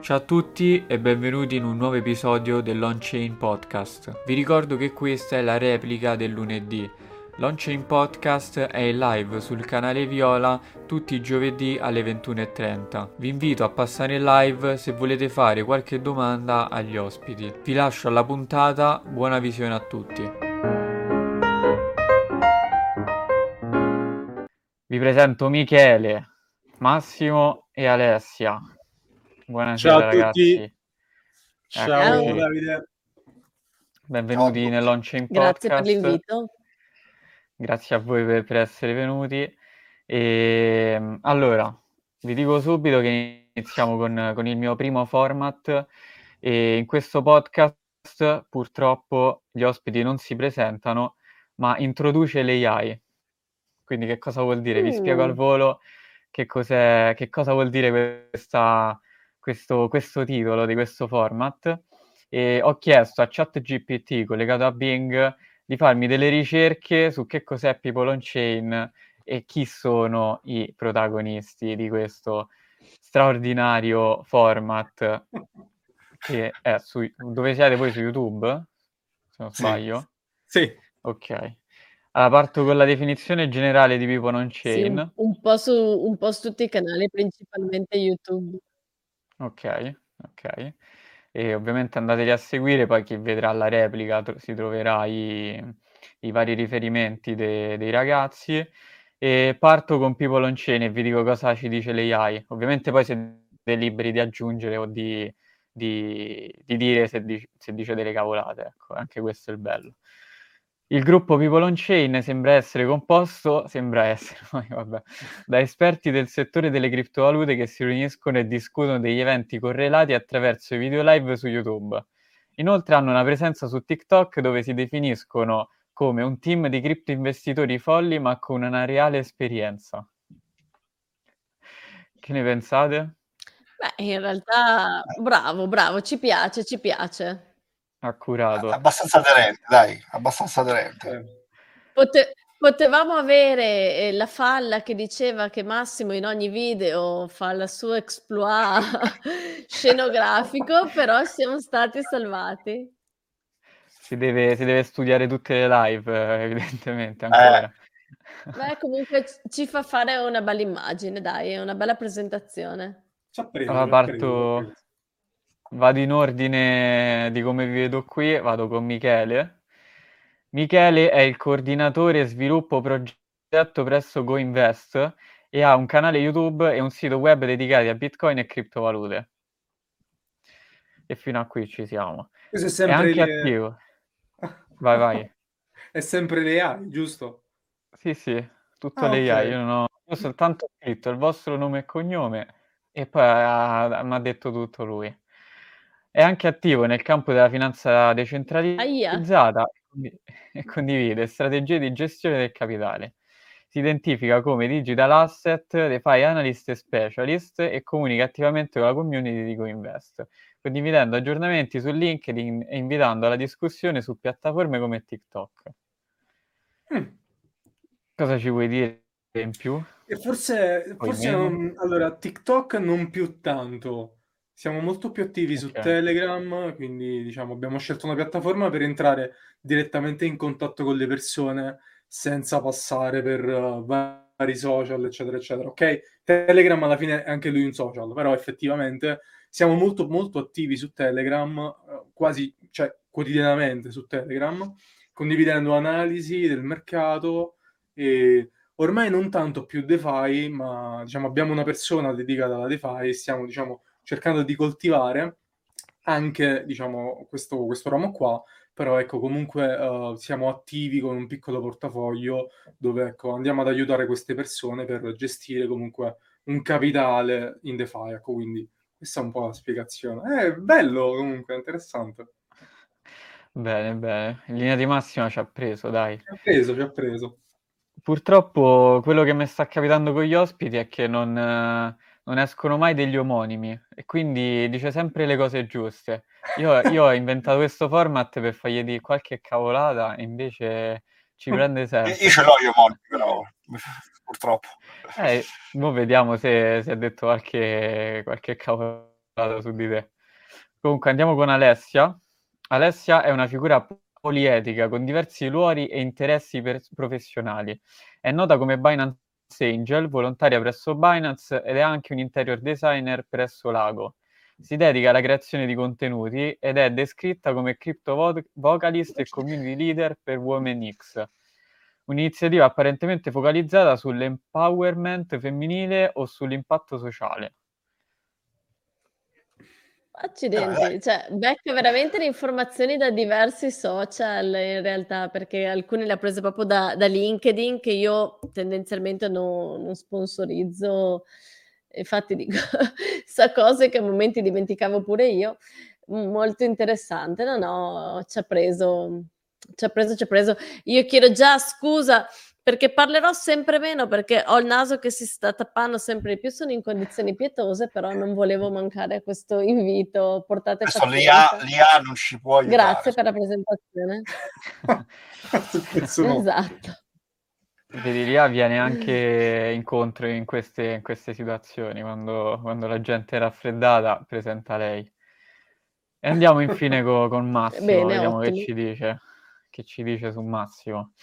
Ciao a tutti e benvenuti in un nuovo episodio dell'Onchain Podcast. Vi ricordo che questa è la replica del lunedì. L'Onchain Podcast è in live sul canale Viola tutti i giovedì alle 21.30. Vi invito a passare in live se volete fare qualche domanda agli ospiti. Vi lascio alla puntata, buona visione a tutti. Vi presento Michele, Massimo e Alessia. Buonasera Ciao a ragazzi. tutti. Ciao Eccoci. Davide. Benvenuti Ciao. nell'Onchain Grazie Podcast. per l'invito. Grazie a voi per, per essere venuti. E, allora, vi dico subito che iniziamo con, con il mio primo format e in questo podcast purtroppo gli ospiti non si presentano, ma introduce l'AI. Quindi che cosa vuol dire? Vi spiego al Mm. volo che cos'è, che cosa vuol dire questa, questo, questo titolo di questo format. E ho chiesto a ChatGPT collegato a Bing di farmi delle ricerche su che cos'è People on Chain e chi sono i protagonisti di questo straordinario format che è su dove siete voi su YouTube? Se non Sì. sbaglio. Sì, Ok. Allora, parto con la definizione generale di People on Sì, Chain. un, un po' su, un po' su tutti i canali, principalmente YouTube. Ok, ok. E ovviamente andateli a seguire, poi chi vedrà la replica tro- si troverà i, i vari riferimenti de- dei ragazzi. E parto con on Chain e vi dico cosa ci dice l'AI. Ovviamente poi siete liberi di aggiungere o di, di- di dire se, di- se dice delle cavolate, ecco, anche questo è il bello. Il gruppo People on Chain sembra essere composto, sembra essere, vabbè, da esperti del settore delle criptovalute che si riuniscono e discutono degli eventi correlati attraverso i video live su YouTube. Inoltre hanno una presenza su TikTok dove si definiscono come un team di cripto investitori folli ma con una reale esperienza. Che ne pensate? Beh, in realtà, bravo, bravo, ci piace, ci piace. Accurato. Abbastanza aderente, dai, abbastanza aderente. eh, Pote- potevamo avere eh, la falla che diceva che Massimo in ogni video fa il suo exploit scenografico, però siamo stati salvati. Si deve, si deve studiare tutte le live, eh, evidentemente, ancora. Beh, comunque ci fa fare una bella immagine, dai, è una bella presentazione. ci ha preso. Allora parto, preso. Vado in ordine di come vi vedo qui, vado con Michele. Michele è il coordinatore sviluppo progetto presso GoInvest e ha un canale YouTube e un sito web dedicati a Bitcoin e criptovalute. E fino a qui ci siamo. Questo è È sempre anche le- attivo. Vai, vai. È sempre le AI, giusto? Sì, sì, tutto Ah, l'AI. ok. Io, non ho, io ho soltanto scritto il vostro nome e cognome e poi mi ha detto tutto lui. È anche attivo nel campo della finanza Aia. decentralizzata e condiv- e condivide strategie di gestione del capitale. Si identifica come digital asset, DeFi analyst e specialist e comunica attivamente con la community di GoInvest, condividendo aggiornamenti su LinkedIn e invitando alla discussione su piattaforme come TikTok. Mm. Cosa ci vuoi dire in più? E forse, forse non- allora, TikTok non più tanto. Siamo molto più attivi su Ok. Telegram, quindi diciamo abbiamo scelto una piattaforma per entrare direttamente in contatto con le persone senza passare per uh, vari social, eccetera, eccetera. Ok, Telegram alla fine è anche lui un social, però effettivamente siamo molto molto attivi su Telegram, eh, quasi, cioè quotidianamente su Telegram, condividendo analisi del mercato e ormai non tanto più DeFi, ma diciamo abbiamo una persona dedicata alla DeFi e stiamo diciamo cercando di coltivare anche diciamo questo, questo ramo qua, però ecco comunque eh, siamo attivi con un piccolo portafoglio dove ecco andiamo ad aiutare queste persone per gestire comunque un capitale in DeFi, ecco quindi questa è un po' la spiegazione. È bello comunque, interessante. Bene, bene. In linea di massima ci ha preso, dai. Ci ha preso, ci ha preso. Purtroppo quello che mi sta capitando con gli ospiti è che non, eh, non escono mai degli omonimi e quindi dice sempre le cose giuste. Io, io ho inventato questo format per fargli dire qualche cavolata e invece ci prende sempre. Io ce l'ho io, Monti, però purtroppo. Eh, mo vediamo se, se ha detto qualche, qualche cavolata su di te. Comunque andiamo con Alessia. Alessia è una figura polietica con diversi ruoli e interessi per- professionali. È nota come Binance Angel, volontaria presso Binance ed è anche un interior designer presso Lago. Si dedica alla creazione di contenuti ed è descritta come crypto vocalist e community leader per Women X. Un'iniziativa apparentemente focalizzata sull'empowerment femminile o sull'impatto sociale. Accidenti, eh. cioè becca veramente le informazioni da diversi social in realtà, perché alcune le ha prese proprio da, da LinkedIn che io tendenzialmente non, non sponsorizzo, infatti dico, sa cose che a momenti dimenticavo pure io, molto interessante, no no, ci ha preso, ci ha preso, ci ha preso. Io chiedo già scusa perché parlerò sempre meno perché ho il naso che si sta tappando sempre di più, sono in condizioni pietose, però non volevo mancare a questo invito. Portate Questo l'IA, l'IA non ci può aiutare. Grazie per la presentazione. esatto. Vedi, l'IA viene anche incontro in queste, in queste situazioni, quando, quando, la gente è raffreddata, presenta lei. E andiamo infine co, con Massimo, Bene, vediamo ottimo. che ci dice, che ci dice su Massimo.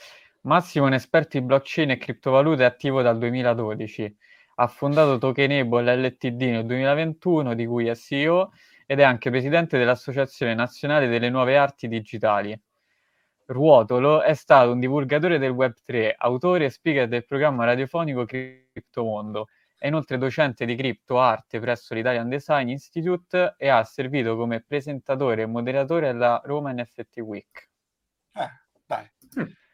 Massimo è un esperto di blockchain e criptovalute attivo dal 2012. Ha fondato Tokenable LTD nel 2021, di cui è CEO, ed è anche presidente dell'Associazione Nazionale delle Nuove Arti Digitali. Ruotolo è stato un divulgatore del Web3, autore e speaker del programma radiofonico Criptomondo. È inoltre docente di criptoarte presso l'Italian Design Institute e ha servito come presentatore e moderatore alla Roma NFT Week. Eh, dai. Mm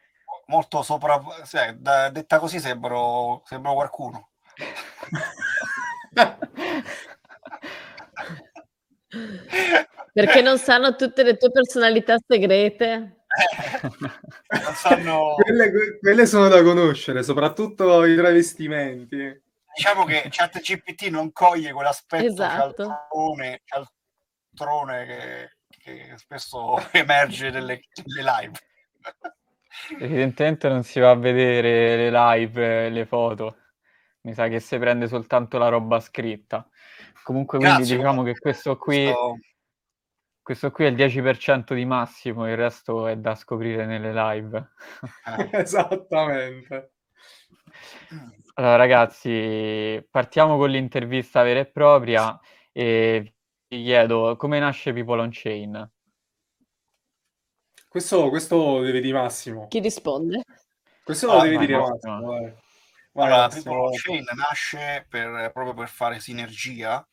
molto sopra... Cioè, da, detta così sembro, sembro qualcuno. Perché non sanno tutte le tue personalità segrete? sanno... quelle, quelle, sono da conoscere, soprattutto i travestimenti. Diciamo che ChatGPT non coglie quell'aspetto esatto. cialtrone, cialtrone che, che spesso emerge nelle, nelle live. Evidentemente non si va a vedere le live, le foto. Mi sa che si prende soltanto la roba scritta. Comunque, quindi Grazie, diciamo che questo qui, questo... questo qui è il 10% di massimo, il resto è da scoprire nelle live. Esattamente. Allora, ragazzi, partiamo con l'intervista vera e propria e vi chiedo come nasce People on Chain. Questo, questo deve di Massimo. Chi risponde? Questo lo ah, devi dire Massimo. Vai. Vai, allora, Massimo. Chain nasce per, proprio per fare sinergia,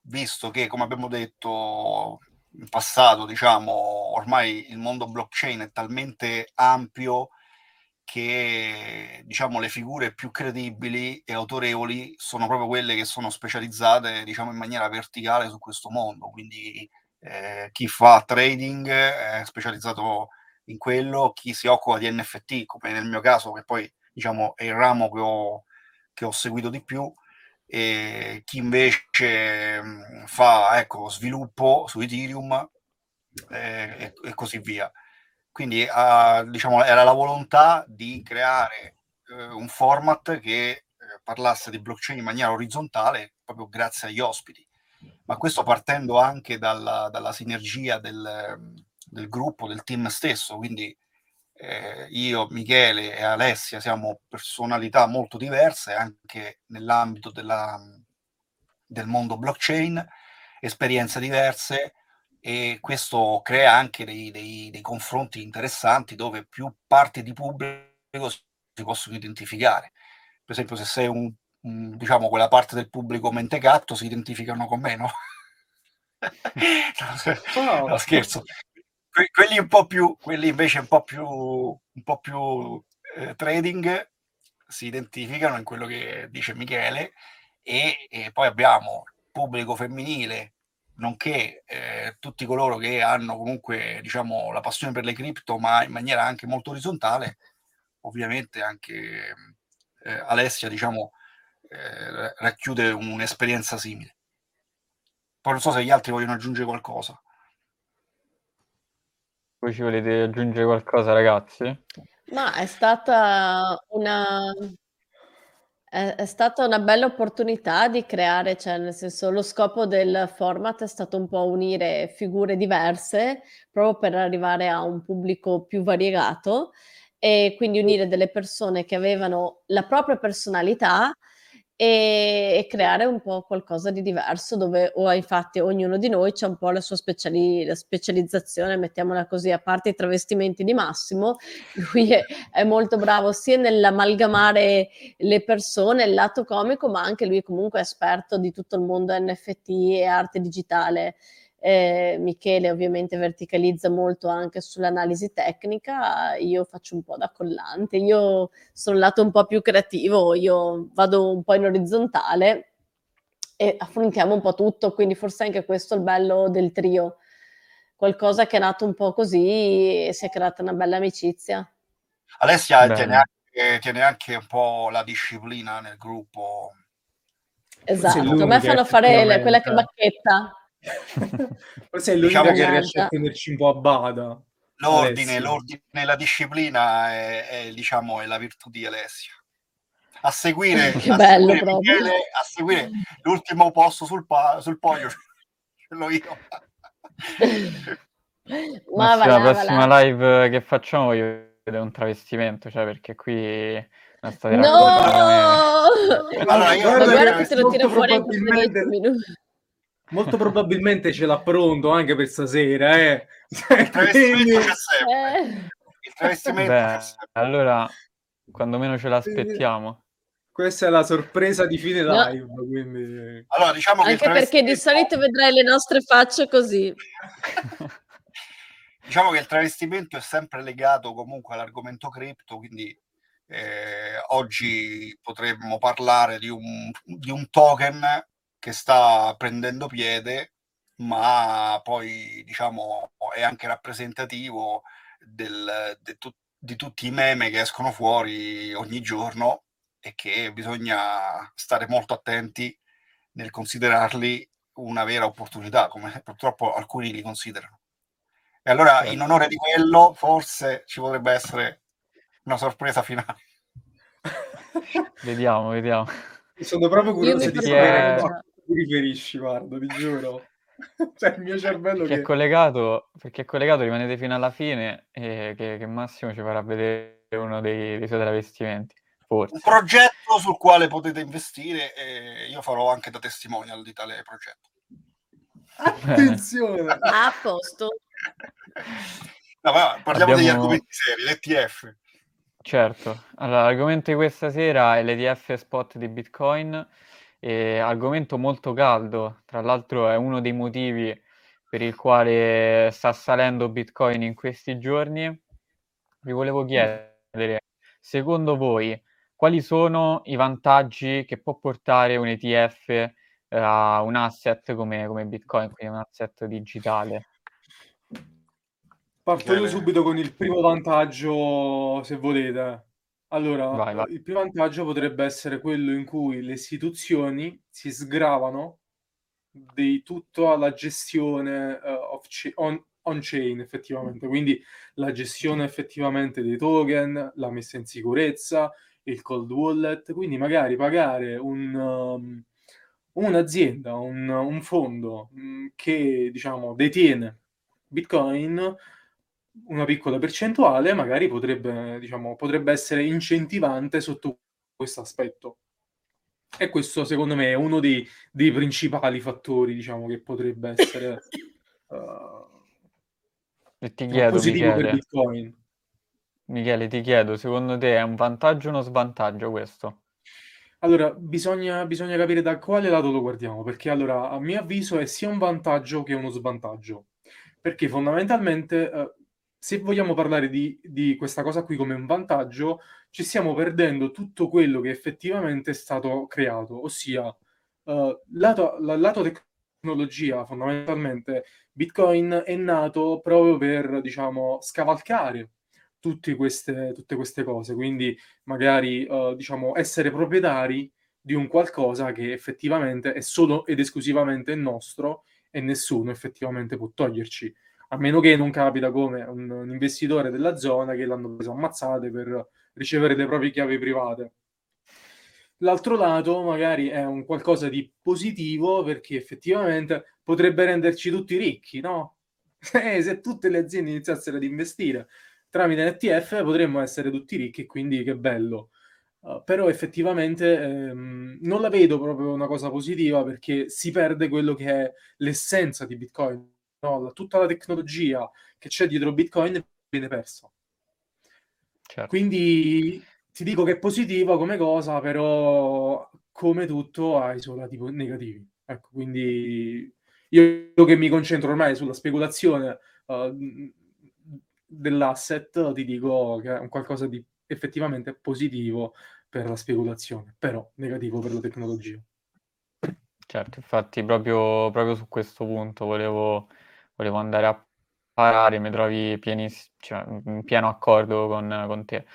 visto che, come abbiamo detto in passato, diciamo, ormai il mondo blockchain è talmente ampio che diciamo le figure più credibili e autorevoli sono proprio quelle che sono specializzate diciamo in maniera verticale su questo mondo quindi eh, chi fa trading è specializzato in quello, chi si occupa di NFT, come nel mio caso, che poi diciamo è il ramo che ho, che ho seguito di più, e chi invece mh, fa ecco, sviluppo su Ethereum eh, e, e, così via. Quindi uh, diciamo, era la volontà di creare uh, un format che uh, parlasse di blockchain in maniera orizzontale proprio grazie agli ospiti ma questo partendo anche dalla, dalla sinergia del, del, gruppo, del team stesso, quindi eh, io, Michele e Alessia siamo personalità molto diverse anche nell'ambito della, del mondo blockchain, esperienze diverse e questo crea anche dei, dei, dei confronti interessanti dove più parti di pubblico si possono identificare. Per esempio, se sei un Diciamo, quella parte del pubblico mentecatto si identificano con me, no? no, no scherzo. Que- quelli un po' più, quelli invece un po' più, un po' più eh, trading si identificano in quello che dice Michele e, e poi abbiamo il pubblico femminile nonché eh, tutti coloro che hanno comunque diciamo la passione per le cripto ma in maniera anche molto orizzontale ovviamente anche eh, Alessia diciamo eh, racchiude un'esperienza simile. Poi non so se gli altri vogliono aggiungere qualcosa. Voi ci volete aggiungere qualcosa, ragazzi? Ma è stata una È è stata una bella opportunità di creare cioè, nel senso, lo scopo del format è stato un po' unire figure diverse, proprio per arrivare a un pubblico più variegato, e quindi unire delle persone che avevano la propria personalità, e e creare un po' qualcosa di diverso dove o infatti ognuno di noi c'ha un po' la sua speciali la specializzazione, mettiamola così, a parte i travestimenti di Massimo, lui è è molto bravo sia nell'amalgamare le persone, il lato comico, ma anche lui comunque è esperto di tutto il mondo NFT e arte digitale. Ehm, Michele ovviamente verticalizza molto anche sull'analisi tecnica, io faccio un po' da collante. Io sono il lato un po' più creativo, io vado un po' in orizzontale e affrontiamo un po' tutto, quindi forse anche questo è il bello del trio. Qualcosa che è nato un po' così e si è creata una bella amicizia. Alessia tiene anche, tiene anche un po' la disciplina nel gruppo. Esatto, a me fanno fare le, quella che bacchetta. Forse è l'unica diciamo che riesce a tenerci un po' a bada. L'ordine, l'ordine e la disciplina è, è, diciamo, è la virtù di Alessia. A seguire, che a bello seguire Michele, a seguire l'ultimo posto sul, pa- sul podio ce l'ho io. Ma, la prossima là. live che facciamo voglio vedere un travestimento, cioè perché qui no! Allora, io guarda che te lo tiro fuori in minuti molto probabilmente ce l'ha pronto anche per stasera. Eh. Il travestimento c'è sempre. Eh. Il travestimento Beh, allora, quando meno ce l'aspettiamo. Questa è la sorpresa di fine no. live. Quindi... Allora, diciamo anche perché di solito vedrai le nostre facce così. diciamo che il travestimento è sempre legato comunque all'argomento cripto, quindi eh, oggi potremmo parlare di un, di un token che sta prendendo piede, ma poi diciamo è anche rappresentativo del, de tu, di tutti i meme che escono fuori ogni giorno e che bisogna stare molto attenti nel considerarli una vera opportunità, come purtroppo alcuni li considerano. E allora, in certo. onore di quello, forse ci potrebbe essere una sorpresa finale. vediamo, vediamo. Sono proprio curioso di sapere ti riferisci, guarda, ti giuro. cioè, il mio cervello perché che... È collegato, perché è collegato, rimanete fino alla fine e che, che Massimo ci farà vedere uno dei, dei suoi travestimenti. Forse. Un progetto sul quale potete investire e io farò anche da testimonial di tale progetto. Attenzione! A posto. No, ma parliamo Abbiamo... degli argomenti seri, l'ETF. Certo, allora l'argomento di questa sera è l'ETF spot di Bitcoin e argomento molto caldo, tra l'altro è uno dei motivi per il quale sta salendo Bitcoin in questi giorni. Vi volevo chiedere, secondo voi, quali sono i vantaggi che può portare un ETF eh, a un asset come, come Bitcoin, quindi un asset digitale? Parto io subito con il primo vantaggio, se volete. Allora, Vai, vai. il primo vantaggio potrebbe essere quello in cui le istituzioni si sgravano di tutta la gestione uh, on, on-chain effettivamente, quindi la gestione effettivamente dei token, la messa in sicurezza, il cold wallet, quindi magari pagare un, um, un'azienda, un, un fondo um, che diciamo detiene Bitcoin una piccola percentuale magari potrebbe, diciamo, potrebbe essere incentivante sotto questo aspetto. E questo secondo me è uno dei, dei principali fattori, diciamo, che potrebbe essere uh, e ti chiedo, positivo Michele, per Bitcoin. Michele, ti chiedo, secondo te è un vantaggio o uno svantaggio questo? Allora, bisogna, bisogna capire da quale lato lo guardiamo, perché allora, a mio avviso è sia un vantaggio che uno svantaggio, perché fondamentalmente uh, se vogliamo parlare di, di, questa cosa qui come un vantaggio, ci stiamo perdendo tutto quello che effettivamente è stato creato, ossia uh, lato, lato tecnologia, fondamentalmente Bitcoin è nato proprio per, diciamo, scavalcare tutte queste, tutte queste cose, quindi magari, uh, diciamo, essere proprietari di un qualcosa che effettivamente è solo ed esclusivamente nostro e nessuno effettivamente può toglierci a meno che non capita come un, un investitore della zona che l'hanno preso ammazzate per ricevere le proprie chiavi private. L'altro lato magari è un qualcosa di positivo perché effettivamente potrebbe renderci tutti ricchi, no? Eh, se tutte le aziende iniziassero ad investire tramite l'ETF potremmo essere tutti ricchi, quindi che bello. Uh, però effettivamente ehm, non la vedo proprio una cosa positiva perché si perde quello che è l'essenza di Bitcoin. No? Tutta la tecnologia che c'è dietro Bitcoin viene persa. Certo. Quindi ti dico che è positiva come cosa, però come tutto ha i suoi lati negativi. Ecco, quindi io che mi concentro ormai sulla speculazione uh, dell'asset, ti dico che è un qualcosa di effettivamente positivo per la speculazione, però negativo per la tecnologia. Certo, infatti proprio, proprio su questo punto volevo, volevo andare a parare, mi trovi pieniss- cioè, in pieno accordo con, con te.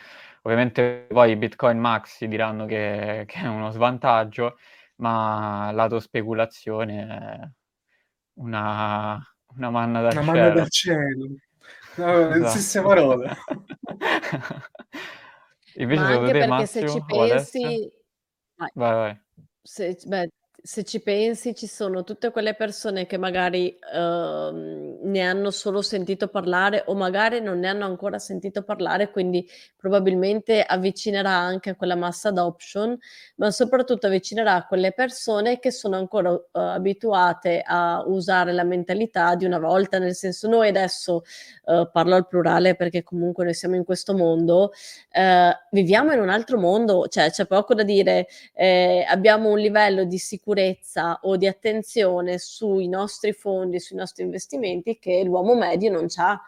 Ovviamente poi i Bitcoin Maxi diranno che, che, è uno svantaggio, ma lato speculazione è una, una manna dal una cielo. Manna dal cielo. No, esatto. stesse parole. Invece ma secondo te, Massimo, se ci pensi... Vai, vai. Se, beh, se ci pensi, ci sono tutte quelle persone che magari uh, ne hanno solo sentito parlare o magari non ne hanno ancora sentito parlare, quindi probabilmente avvicinerà anche a quella massa adoption, ma soprattutto avvicinerà quelle persone che sono ancora uh, abituate a usare la mentalità di una volta, nel senso noi adesso uh, parlo al plurale perché comunque noi siamo in questo mondo, eh, viviamo in un altro mondo, cioè c'è poco da dire, eh, abbiamo un livello di sicurezza sicurezza o di attenzione sui nostri fondi, sui nostri investimenti che l'uomo medio non ha.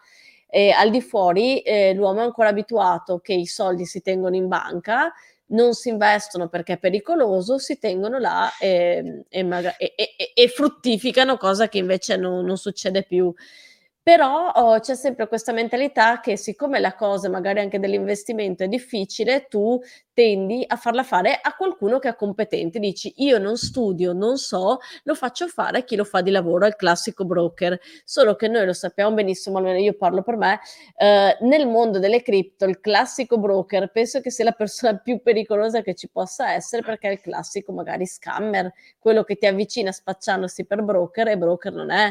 E al di fuori eh, l'uomo è ancora abituato che i soldi si tengono in banca, non si investono perché è pericoloso, si tengono là e, e, maga- e, fruttificano, cosa che invece non, non succede più. Però oh, c'è sempre questa mentalità che siccome la cosa magari anche dell'investimento è difficile, tu tendi a farla fare a qualcuno che è competente. Dici io non studio, non so, lo faccio fare a chi lo fa di lavoro, al classico broker. Solo che noi lo sappiamo benissimo, almeno io parlo per me, eh, nel mondo delle cripto il classico broker penso che sia la persona più pericolosa che ci possa essere perché è il classico magari scammer, quello che ti avvicina spacciandosi per broker e broker non è.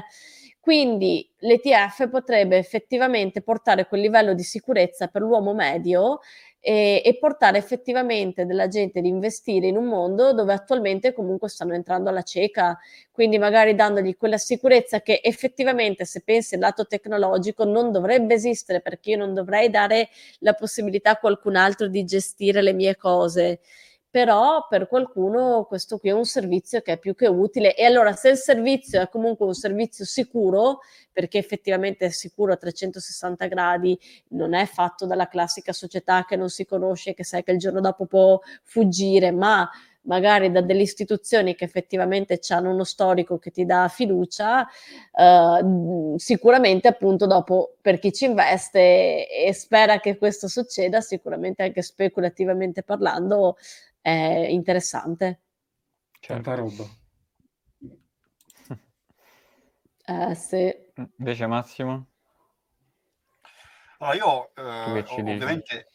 Quindi l'ETF potrebbe effettivamente portare quel livello di sicurezza per l'uomo medio e, e, portare effettivamente della gente ad investire in un mondo dove attualmente comunque stanno entrando alla cieca, quindi magari dandogli quella sicurezza che effettivamente se pensi al lato tecnologico non dovrebbe esistere perché io non dovrei dare la possibilità a qualcun altro di gestire le mie cose però per qualcuno questo qui è un servizio che è più che utile. E allora se il servizio è comunque un servizio sicuro, perché effettivamente è sicuro a 360 gradi, non è fatto dalla classica società che non si conosce, che sai che il giorno dopo può fuggire, ma magari da delle istituzioni che effettivamente hanno uno storico che ti dà fiducia, eh, sicuramente appunto dopo per chi ci investe e spera che questo succeda, sicuramente anche speculativamente parlando, è interessante. Tanta roba. Eh, sì. Invece Massimo? Allora, io eh, ovviamente,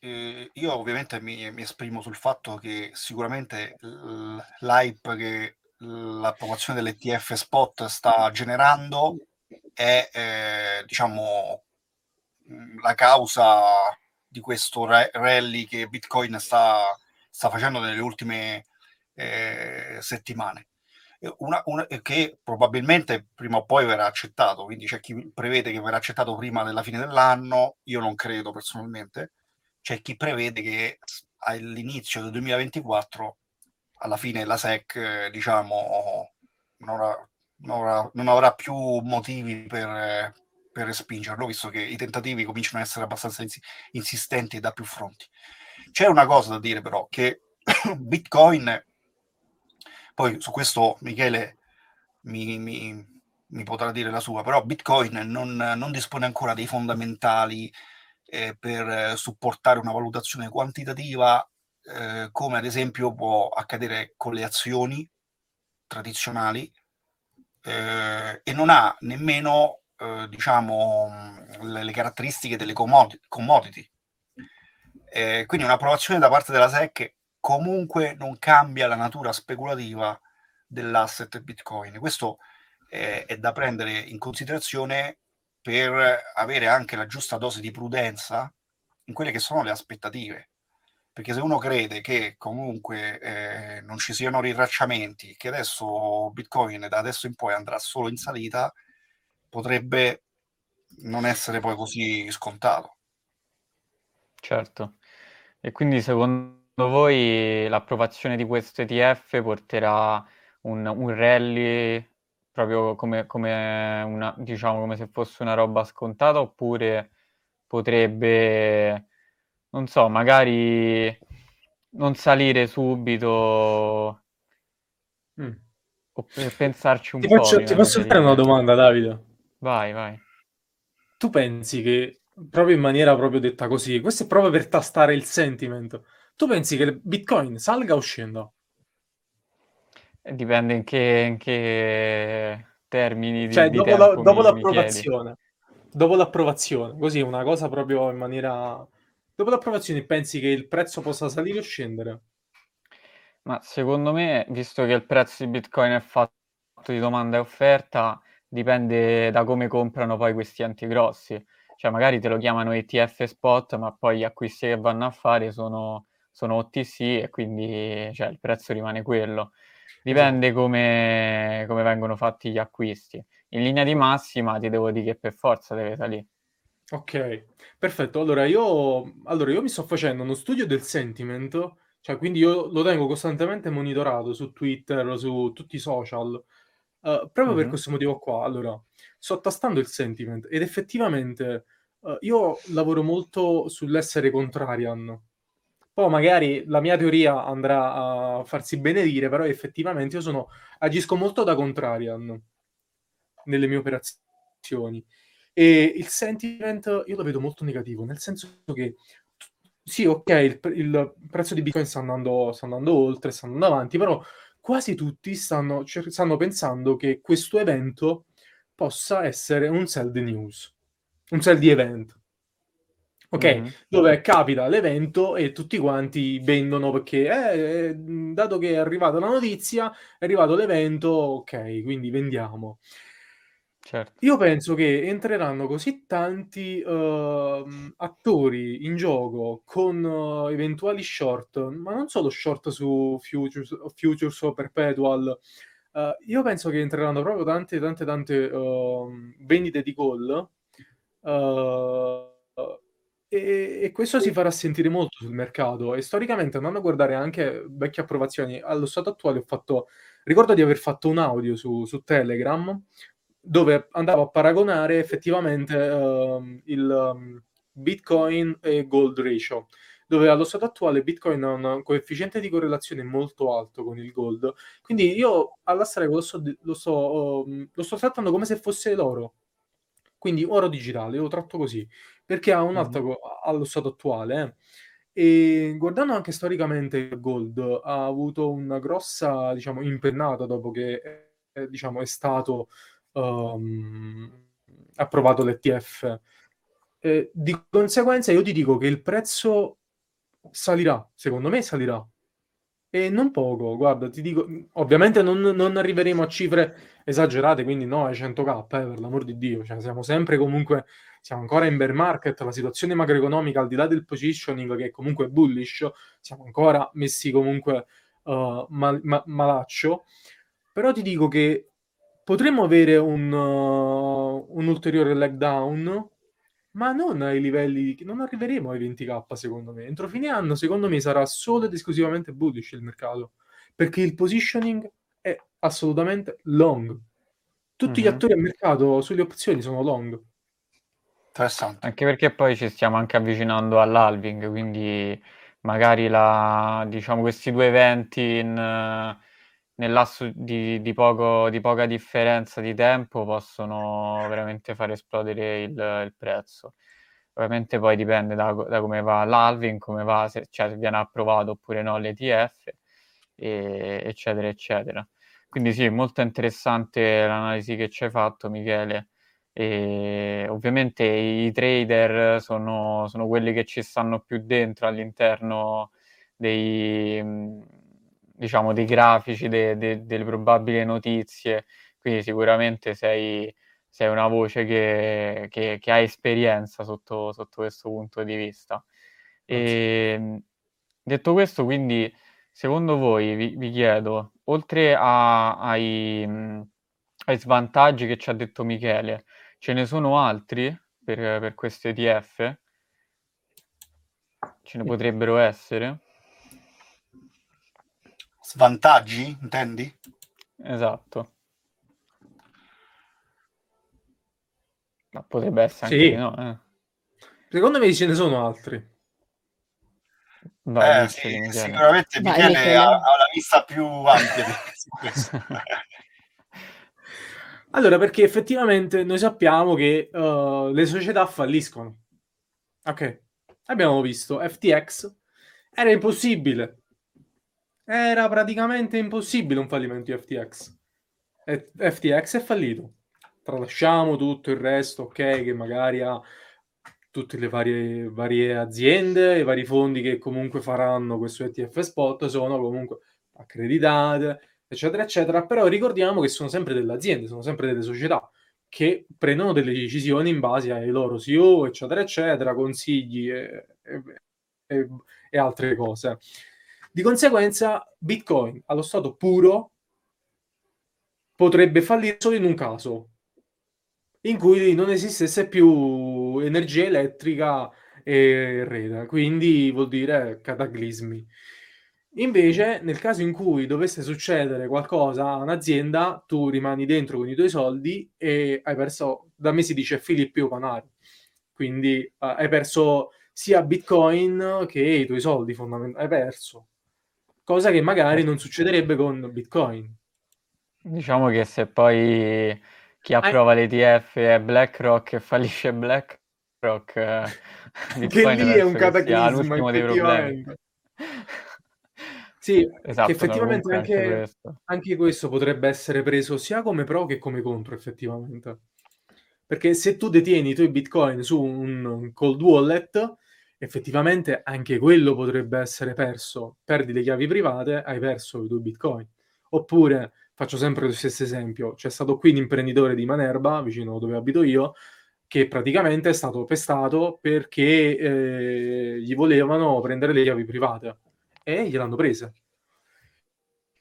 eh, io ovviamente mi, mi, esprimo sul fatto che sicuramente l'hype che l'approvazione dell'ETF spot sta generando è eh, diciamo la causa di questo rally che Bitcoin sta, sta facendo nelle ultime eh, settimane. Una, una, che probabilmente prima o poi verrà accettato, quindi c'è chi prevede che verrà accettato prima della fine dell'anno, io non credo personalmente, c'è chi prevede che all'inizio del 2024, alla fine la SEC, diciamo, non avrà, non avrà, non avrà più motivi per, per respingerlo, visto che i tentativi cominciano ad essere abbastanza ins- insistenti da più fronti. C'è una cosa da dire però, che Bitcoin, poi su questo Michele mi, mi, mi potrà dire la sua, però Bitcoin non, non dispone ancora dei fondamentali eh, per supportare una valutazione quantitativa eh, come ad esempio può accadere con le azioni tradizionali eh, e non ha nemmeno eh, diciamo le, le, caratteristiche delle commodity, commodity. Eh, quindi un'approvazione da parte della SEC comunque non cambia la natura speculativa dell'asset Bitcoin. Questo eh, è da prendere in considerazione per avere anche la giusta dose di prudenza in quelle che sono le aspettative. Perché se uno crede che comunque eh, non ci siano riracciamenti, che adesso Bitcoin da adesso in poi andrà solo in salita, potrebbe non essere poi così scontato. Certo. E quindi secondo voi l'approvazione di questo ETF porterà un, un rally proprio come, come, una, diciamo, come se fosse una roba scontata oppure potrebbe, non so, magari non salire subito mm. o pensarci un ti po'. Faccio, ti posso fare una domanda, Davide? Vai, vai. Tu pensi che, proprio in maniera proprio detta così, questo è proprio per tastare il sentimento, tu pensi che Bitcoin salga o scenda? Dipende in che, in che termini di, cioè, di dopo, la, dopo mi, l'approvazione. Mi dopo l'approvazione, così una cosa proprio in maniera... Dopo l'approvazione pensi che il prezzo possa salire o scendere? Ma secondo me, visto che il prezzo di Bitcoin è fatto di domanda e offerta, dipende da come comprano poi questi enti grossi. Cioè magari te lo chiamano ETF spot, ma poi gli acquisti che vanno a fare sono sono OTC e quindi cioè, il prezzo rimane quello. Dipende esatto. come, come vengono fatti gli acquisti. In linea di massima ti devo dire che per forza deve salire. Ok, perfetto. Allora io, allora io mi sto facendo uno studio del sentiment, cioè quindi io lo tengo costantemente monitorato su Twitter, su tutti i social, uh, proprio mm-hmm. per questo motivo qua. Allora, sto tastando il sentiment ed effettivamente uh, io lavoro molto sull'essere contrarian, poi magari la mia teoria andrà a farsi benedire, però effettivamente io sono, agisco molto da contrarian nelle mie operazioni. E il sentiment io lo vedo molto negativo, nel senso che sì, ok, il, il prezzo di Bitcoin sta andando, sta andando, oltre, sta andando avanti, però quasi tutti stanno, stanno pensando che questo evento possa essere un sell the news, un sell the event ok? Mm-hmm. Dove capita l'evento e tutti quanti vendono perché, eh, eh, dato che è arrivata la notizia, è arrivato l'evento, ok, quindi vendiamo. Certo. Io penso che entreranno così tanti uh, attori in gioco con uh, eventuali short, ma non solo short su futures, futures o perpetual. Uh, io penso che entreranno proprio tante, tante, tante ehm, vendite di call. Uh, e, e, questo si farà sentire molto sul mercato e storicamente andando a guardare anche vecchie approvazioni, allo stato attuale ho fatto, ricordo di aver fatto un audio su, su Telegram dove andavo a paragonare effettivamente uh, il um, Bitcoin e Gold ratio, dove allo stato attuale Bitcoin ha un coefficiente di correlazione molto alto con il Gold, quindi io alla strega lo sto, lo sto, uh, lo sto trattando come se fosse l'oro, quindi oro digitale, lo tratto così perché ha un'alta mm-hmm. allo stato attuale. Eh. E guardando anche storicamente il gold ha avuto una grossa, diciamo, impennata dopo che eh, diciamo, è stato um, approvato l'ETF. Eh, di conseguenza io ti dico che il prezzo salirà, secondo me salirà. E non poco, guarda, ti dico, ovviamente non, non arriveremo a cifre esagerate, quindi no ai 100k, eh, per l'amor di Dio, cioè siamo sempre comunque siamo ancora in bear market, la situazione macroeconomica al di là del positioning che è comunque bullish, siamo ancora messi comunque uh, mal- ma- malaccio, però ti dico che potremmo avere un, uh, un ulteriore leg down, ma non ai livelli, non arriveremo ai 20k secondo me, entro fine anno secondo me sarà solo ed esclusivamente bullish il mercato, perché il positioning è assolutamente long. Tutti mm-hmm. gli attori al mercato sulle opzioni sono long. Interessante. Anche perché poi ci stiamo anche avvicinando all'halving, quindi magari la, diciamo, questi due eventi in, nel lasso di, di, poco, di, poca differenza di tempo possono veramente far esplodere il, il prezzo. Ovviamente poi dipende da, da, come va l'halving, come va, se, cioè se viene approvato oppure no l'ETF, e, eccetera, eccetera. Quindi sì, molto interessante l'analisi che ci hai fatto, Michele. E ovviamente i trader sono, sono quelli che ci stanno più dentro all'interno dei, diciamo, dei grafici, de, de, delle probabili notizie, quindi sicuramente sei, sei una voce che, che, che, ha esperienza sotto, sotto questo punto di vista. E, ehm, detto questo, quindi, secondo voi, vi, vi chiedo, oltre a, ai, ai, svantaggi che ci ha detto Michele, ce ne sono altri per, per questo ETF? Ce ne potrebbero essere? Svantaggi, intendi? Esatto. Ma potrebbe essere anche Sì. no, eh. Secondo me ce ne sono altri. Vai, Eh, sì, sicuramente Michele Michele. ha, ha la vista più ampia. Allora, perché effettivamente noi sappiamo che uh, le società falliscono. Ok, abbiamo visto FTX, era impossibile. Era praticamente impossibile un fallimento di FTX. E FTX è fallito. Tralasciamo tutto il resto, ok, che magari ha tutte le varie, varie aziende, i vari fondi che comunque faranno questo ETF spot sono comunque accreditate, eccetera, eccetera. Però ricordiamo che sono sempre delle aziende, sono sempre delle società che prendono delle decisioni in base ai loro CEO, eccetera, eccetera, consigli e, e, e, e altre cose. Di conseguenza, Bitcoin allo stato puro potrebbe fallire solo in un caso, in cui non esistesse più energia elettrica e rete, quindi vuol dire cataclismi. Invece, nel caso in cui dovesse succedere qualcosa a un'azienda, tu rimani dentro con i tuoi soldi e hai perso, da me si dice fili più panari, quindi uh, hai perso sia Bitcoin che i tuoi soldi fondamentalmente, hai perso, cosa che magari non succederebbe con Bitcoin. Diciamo che se poi chi approva l'ETF è BlackRock e fallisce BlackRock, eh, che lì è un cataclisma l'ultimo dei problemi. Sì, esatto, effettivamente anche, questo. anche questo potrebbe essere preso sia come pro che come contro, effettivamente. Perché se tu detieni i tuoi bitcoin su un cold wallet, effettivamente anche quello potrebbe essere perso. Perdi le chiavi private, hai perso i tuoi bitcoin. Oppure, faccio sempre lo stesso esempio, c'è stato qui un imprenditore di Manerba, vicino dove abito io, che praticamente è stato pestato perché eh, gli volevano prendere le chiavi private e gliel'hanno prese.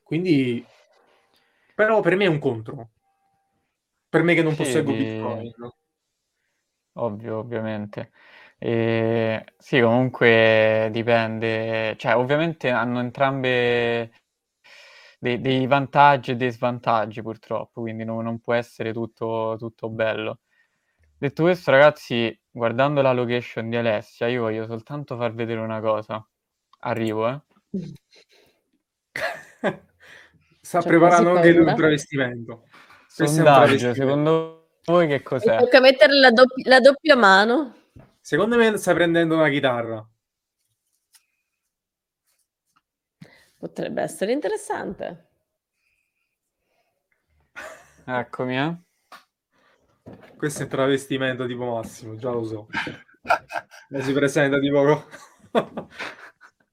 Quindi, però per me è un contro. Per me che non Sì, posseggo Bitcoin. Ovvio, ovviamente. E, sì, comunque dipende, cioè ovviamente hanno entrambe dei, dei vantaggi e dei svantaggi purtroppo, quindi non, non può essere tutto, tutto bello. Detto questo, ragazzi, guardando la location di Alessia, io voglio soltanto far vedere una cosa. Arrivo, eh. Sta C'ho preparando anche lui un travestimento. Sondaggio, travestimento. secondo voi che cos'è? tocca mettere la, doppi- la doppia mano. Secondo me stai prendendo una chitarra. Potrebbe essere interessante. Eccomi, eh. Questo è un travestimento tipo Massimo, già lo so. E si presenta tipo...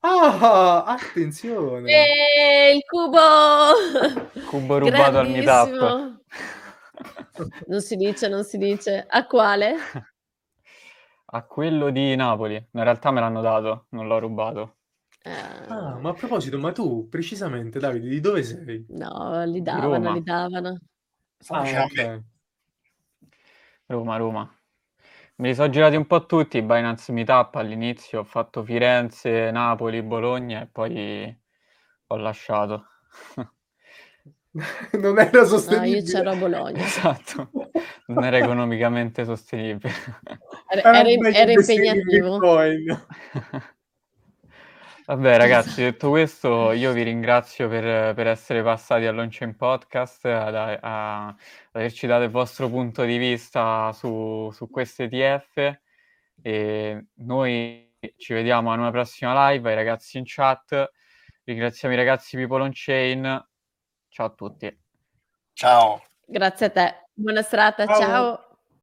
ah, attenzione! E il cubo! Cubo rubato al meetup. Non si dice, non si dice. A quale? A quello di Napoli. In realtà me l'hanno dato, non l'ho rubato. Ah, Ah, ma a proposito, ma tu precisamente, Davide, di dove sei? no, li davano, li davano. Ah, vicino a ok. me. Roma, Roma. Me li sono girati un po' tutti Binance Meetup all'inizio, ho fatto Firenze, Napoli, Bologna e poi ho lasciato. non era No, sostenibile. io c'ero a Bologna. Esatto, non era economicamente sostenibile. Era, era- era impegnativo. Bitcoin. Vabbè, ragazzi, detto questo, io vi ringrazio per, per essere passati al Launch in Podcast, ad, a- ad averci dato il vostro punto di vista su, su questo ETF. E noi ci vediamo a una prossima live, ai ragazzi in chat. Ringraziamo i ragazzi People on Chain. Ciao a tutti. Ciao. Grazie a te. Buona serata, Ciao. ciao.